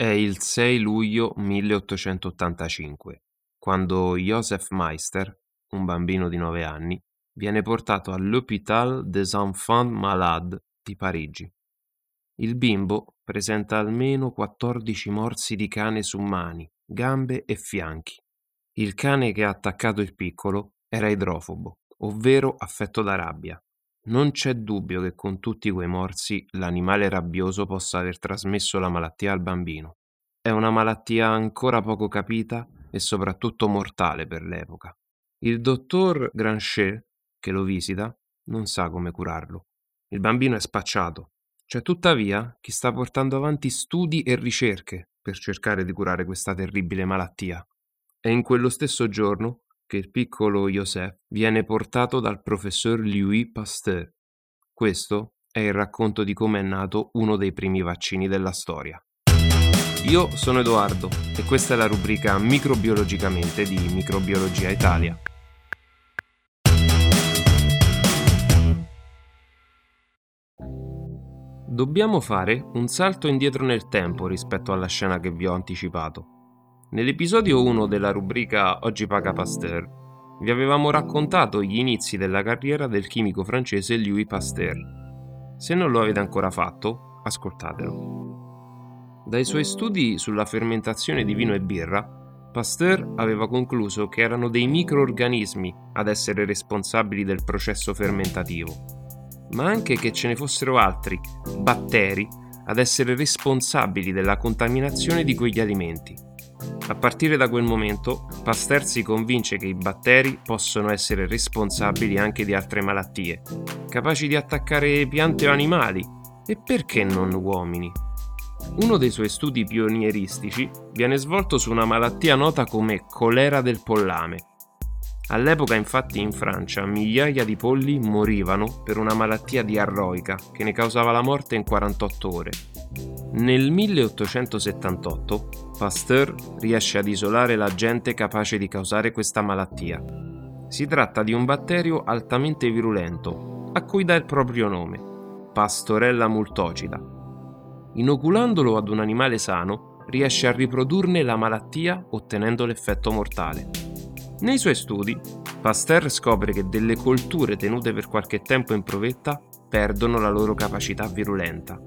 È il 6 luglio 1885, quando Joseph Meister, un bambino di nove anni, viene portato all'Hôpital des Enfants Malades di Parigi. Il bimbo presenta almeno 14 morsi di cane su mani, gambe e fianchi. Il cane che ha attaccato il piccolo era idrofobo, ovvero affetto da rabbia. Non c'è dubbio che con tutti quei morsi l'animale rabbioso possa aver trasmesso la malattia al bambino. È una malattia ancora poco capita e soprattutto mortale per l'epoca. Il dottor Granchet, che lo visita, non sa come curarlo. Il bambino è spacciato. C'è tuttavia chi sta portando avanti studi e ricerche per cercare di curare questa terribile malattia. È in quello stesso giorno che il piccolo Joseph viene portato dal professor Louis Pasteur. Questo è il racconto di come è nato uno dei primi vaccini della storia. Io sono Edoardo e questa è la rubrica Microbiologicamente di Microbiologia Italia. Dobbiamo fare un salto indietro nel tempo rispetto alla scena che vi ho anticipato. Nell'episodio 1 della rubrica Oggi paga Pasteur vi avevamo raccontato gli inizi della carriera del chimico francese Louis Pasteur. Se non lo avete ancora fatto, ascoltatelo. Dai suoi studi sulla fermentazione di vino e birra, Pasteur aveva concluso che erano dei microorganismi ad essere responsabili del processo fermentativo, ma anche che ce ne fossero altri, batteri, ad essere responsabili della contaminazione di quegli alimenti. A partire da quel momento, Pasteur si convince che i batteri possono essere responsabili anche di altre malattie, capaci di attaccare piante o animali, e perché non uomini? Uno dei suoi studi pionieristici viene svolto su una malattia nota come colera del pollame. All'epoca infatti in Francia migliaia di polli morivano per una malattia diarroica che ne causava la morte in 48 ore. Nel 1878 Pasteur riesce ad isolare l'agente capace di causare questa malattia. Si tratta di un batterio altamente virulento, a cui dà il proprio nome, Pastorella multocida. Inoculandolo ad un animale sano, riesce a riprodurne la malattia ottenendo l'effetto mortale. Nei suoi studi, Pasteur scopre che delle colture tenute per qualche tempo in provetta perdono la loro capacità virulenta.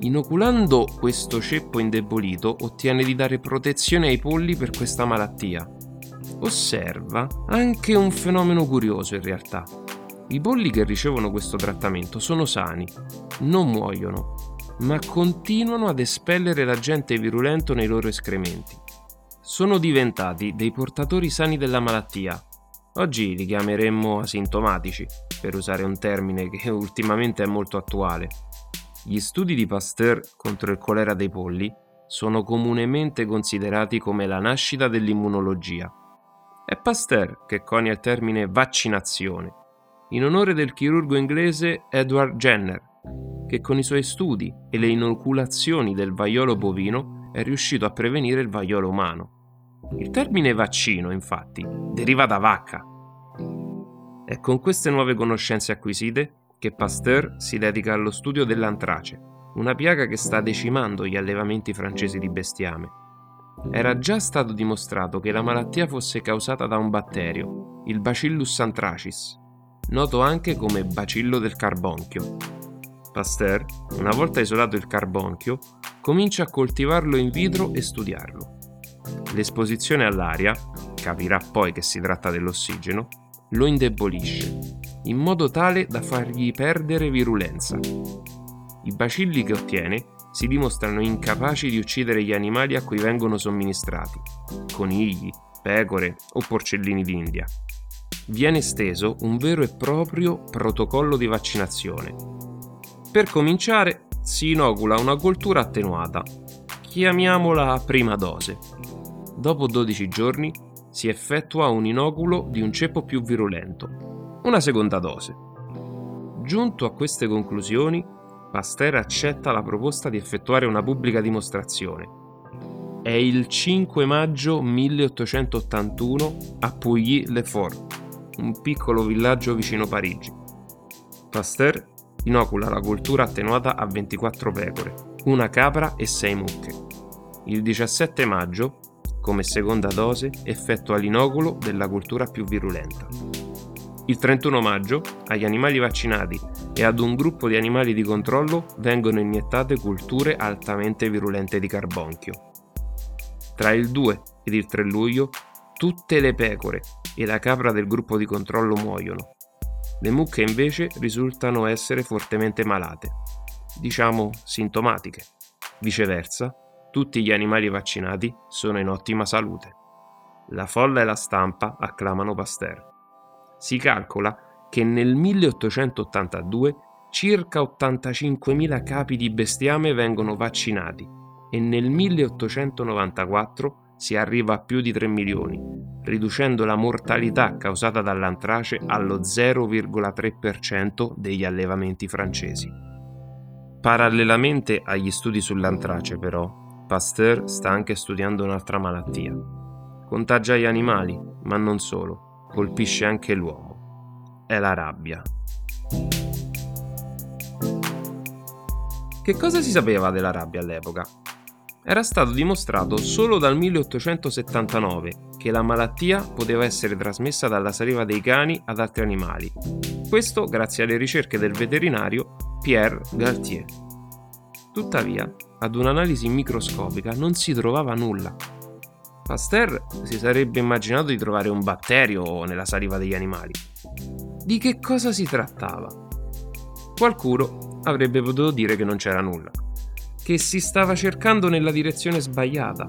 Inoculando questo ceppo indebolito ottiene di dare protezione ai polli per questa malattia. Osserva anche un fenomeno curioso in realtà. I polli che ricevono questo trattamento sono sani, non muoiono, ma continuano ad espellere l'agente virulento nei loro escrementi. Sono diventati dei portatori sani della malattia. Oggi li chiameremmo asintomatici, per usare un termine che ultimamente è molto attuale. Gli studi di Pasteur contro il colera dei polli sono comunemente considerati come la nascita dell'immunologia. È Pasteur che conia il termine vaccinazione, in onore del chirurgo inglese Edward Jenner, che con i suoi studi e le inoculazioni del vaiolo bovino è riuscito a prevenire il vaiolo umano. Il termine vaccino, infatti, deriva da vacca. È con queste nuove conoscenze acquisite che Pasteur si dedica allo studio dell'antrace, una piaga che sta decimando gli allevamenti francesi di bestiame. Era già stato dimostrato che la malattia fosse causata da un batterio, il Bacillus anthracis, noto anche come bacillo del carbonchio. Pasteur, una volta isolato il carbonchio, comincia a coltivarlo in vitro e studiarlo. L'esposizione all'aria, capirà poi che si tratta dell'ossigeno, lo indebolisce in modo tale da fargli perdere virulenza. I bacilli che ottiene si dimostrano incapaci di uccidere gli animali a cui vengono somministrati, conigli, pecore o porcellini d'India. Viene steso un vero e proprio protocollo di vaccinazione. Per cominciare, si inocula una coltura attenuata, chiamiamola prima dose. Dopo 12 giorni si effettua un inoculo di un ceppo più virulento, una seconda dose. Giunto a queste conclusioni, Pasteur accetta la proposta di effettuare una pubblica dimostrazione. È il 5 maggio 1881 a Pouilly-le-Fort, un piccolo villaggio vicino Parigi. Pasteur inocula la coltura attenuata a 24 pecore, una capra e 6 mucche. il 17 maggio, come seconda dose, effettua l'inoculo della cultura più virulenta. Il 31 maggio, agli animali vaccinati e ad un gruppo di animali di controllo vengono iniettate culture altamente virulente di carbonchio. Tra il 2 ed il 3 luglio, tutte le pecore e la capra del gruppo di controllo muoiono. Le mucche invece risultano essere fortemente malate, diciamo sintomatiche. Viceversa, tutti gli animali vaccinati sono in ottima salute. La folla e la stampa acclamano Pasteur. Si calcola che nel 1882 circa 85.000 capi di bestiame vengono vaccinati e nel 1894 si arriva a più di 3 milioni, riducendo la mortalità causata dall'antrace allo 0,3% degli allevamenti francesi. Parallelamente agli studi sull'antrace, però, Pasteur sta anche studiando un'altra malattia. Contagia gli animali, ma non solo colpisce anche l'uomo. È la rabbia. Che cosa si sapeva della rabbia all'epoca? Era stato dimostrato solo dal 1879 che la malattia poteva essere trasmessa dalla saliva dei cani ad altri animali. Questo grazie alle ricerche del veterinario Pierre Galtier. Tuttavia, ad un'analisi microscopica non si trovava nulla Pasteur si sarebbe immaginato di trovare un batterio nella saliva degli animali. Di che cosa si trattava? Qualcuno avrebbe potuto dire che non c'era nulla, che si stava cercando nella direzione sbagliata.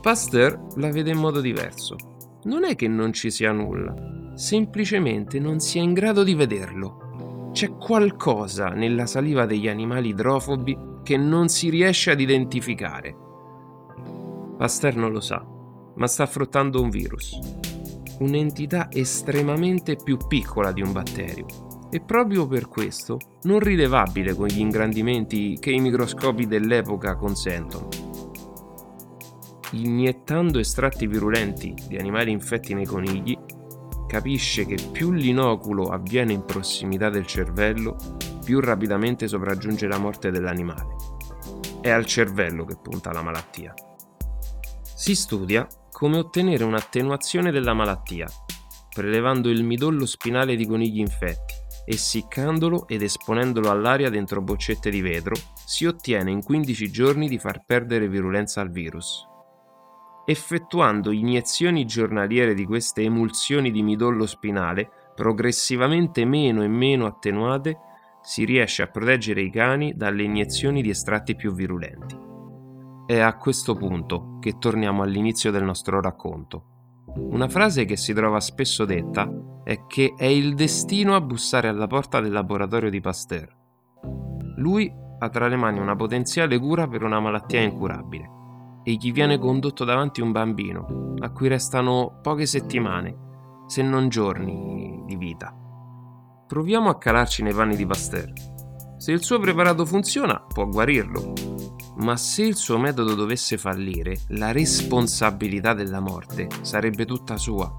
Pasteur la vede in modo diverso. Non è che non ci sia nulla, semplicemente non si è in grado di vederlo. C'è qualcosa nella saliva degli animali idrofobi che non si riesce ad identificare. Pasteur non lo sa, ma sta affrontando un virus, un'entità estremamente più piccola di un batterio e proprio per questo non rilevabile con gli ingrandimenti che i microscopi dell'epoca consentono. Iniettando estratti virulenti di animali infetti nei conigli, capisce che più l'inoculo avviene in prossimità del cervello, più rapidamente sopraggiunge la morte dell'animale. È al cervello che punta la malattia. Si studia come ottenere un'attenuazione della malattia, prelevando il midollo spinale di conigli infetti, essiccandolo ed esponendolo all'aria dentro boccette di vetro, si ottiene in 15 giorni di far perdere virulenza al virus. Effettuando iniezioni giornaliere di queste emulsioni di midollo spinale, progressivamente meno e meno attenuate, si riesce a proteggere i cani dalle iniezioni di estratti più virulenti. È a questo punto che torniamo all'inizio del nostro racconto. Una frase che si trova spesso detta è che è il destino a bussare alla porta del laboratorio di Pasteur. Lui ha tra le mani una potenziale cura per una malattia incurabile e gli viene condotto davanti un bambino a cui restano poche settimane, se non giorni di vita. Proviamo a calarci nei panni di Pasteur. Se il suo preparato funziona, può guarirlo, ma se il suo metodo dovesse fallire, la responsabilità della morte sarebbe tutta sua.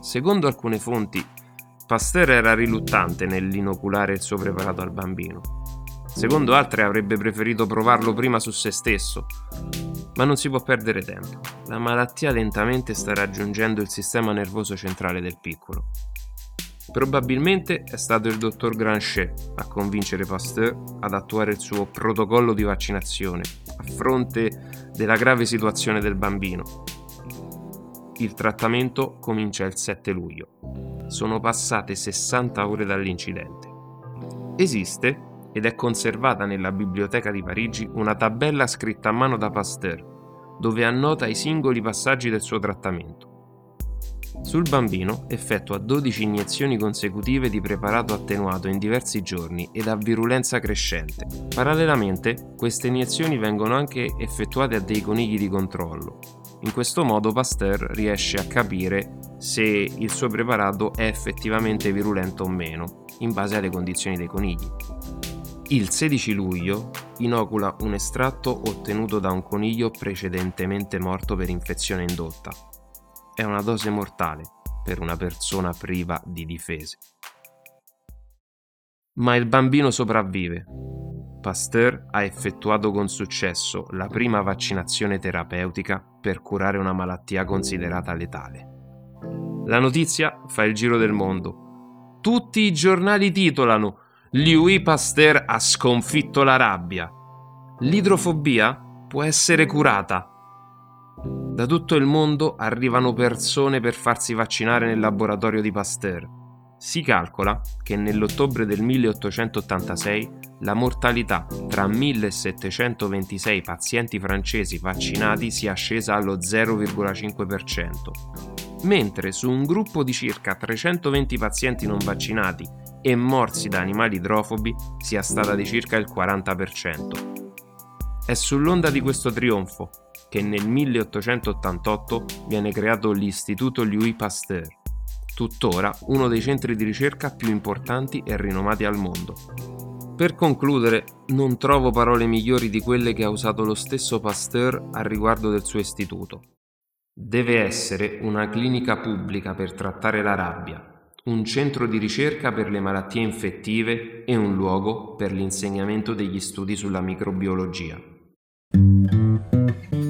Secondo alcune fonti, Pasteur era riluttante nell'inoculare il suo preparato al bambino. Secondo altre avrebbe preferito provarlo prima su se stesso. Ma non si può perdere tempo. La malattia lentamente sta raggiungendo il sistema nervoso centrale del piccolo. Probabilmente è stato il dottor Granchet a convincere Pasteur ad attuare il suo protocollo di vaccinazione a fronte della grave situazione del bambino. Il trattamento comincia il 7 luglio. Sono passate 60 ore dall'incidente. Esiste, ed è conservata nella biblioteca di Parigi, una tabella scritta a mano da Pasteur, dove annota i singoli passaggi del suo trattamento. Sul bambino effettua 12 iniezioni consecutive di preparato attenuato in diversi giorni ed a virulenza crescente. Parallelamente, queste iniezioni vengono anche effettuate a dei conigli di controllo. In questo modo Pasteur riesce a capire se il suo preparato è effettivamente virulento o meno, in base alle condizioni dei conigli. Il 16 luglio inocula un estratto ottenuto da un coniglio precedentemente morto per infezione indotta è una dose mortale per una persona priva di difese. Ma il bambino sopravvive. Pasteur ha effettuato con successo la prima vaccinazione terapeutica per curare una malattia considerata letale. La notizia fa il giro del mondo. Tutti i giornali titolano Louis Pasteur ha sconfitto la rabbia. L'idrofobia può essere curata. Da tutto il mondo arrivano persone per farsi vaccinare nel laboratorio di Pasteur si calcola che nell'ottobre del 1886 la mortalità tra 1726 pazienti francesi vaccinati sia scesa allo 0,5%, mentre su un gruppo di circa 320 pazienti non vaccinati e morsi da animali idrofobi sia stata di circa il 40%. È sull'onda di questo trionfo che nel 1888 viene creato l'Istituto Louis Pasteur tuttora uno dei centri di ricerca più importanti e rinomati al mondo. Per concludere, non trovo parole migliori di quelle che ha usato lo stesso Pasteur a riguardo del suo istituto. Deve essere una clinica pubblica per trattare la rabbia, un centro di ricerca per le malattie infettive e un luogo per l'insegnamento degli studi sulla microbiologia.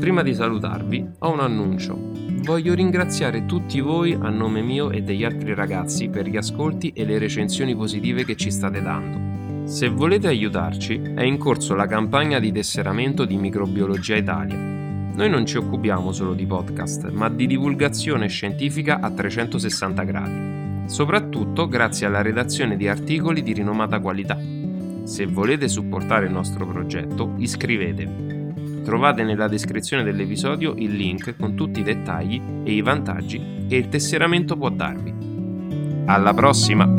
Prima di salutarvi, ho un annuncio. Voglio ringraziare tutti voi a nome mio e degli altri ragazzi per gli ascolti e le recensioni positive che ci state dando. Se volete aiutarci, è in corso la campagna di tesseramento di Microbiologia Italia. Noi non ci occupiamo solo di podcast, ma di divulgazione scientifica a 360 gradi, soprattutto grazie alla redazione di articoli di rinomata qualità. Se volete supportare il nostro progetto, iscrivetevi. Trovate nella descrizione dell'episodio il link con tutti i dettagli e i vantaggi che il tesseramento può darvi. Alla prossima!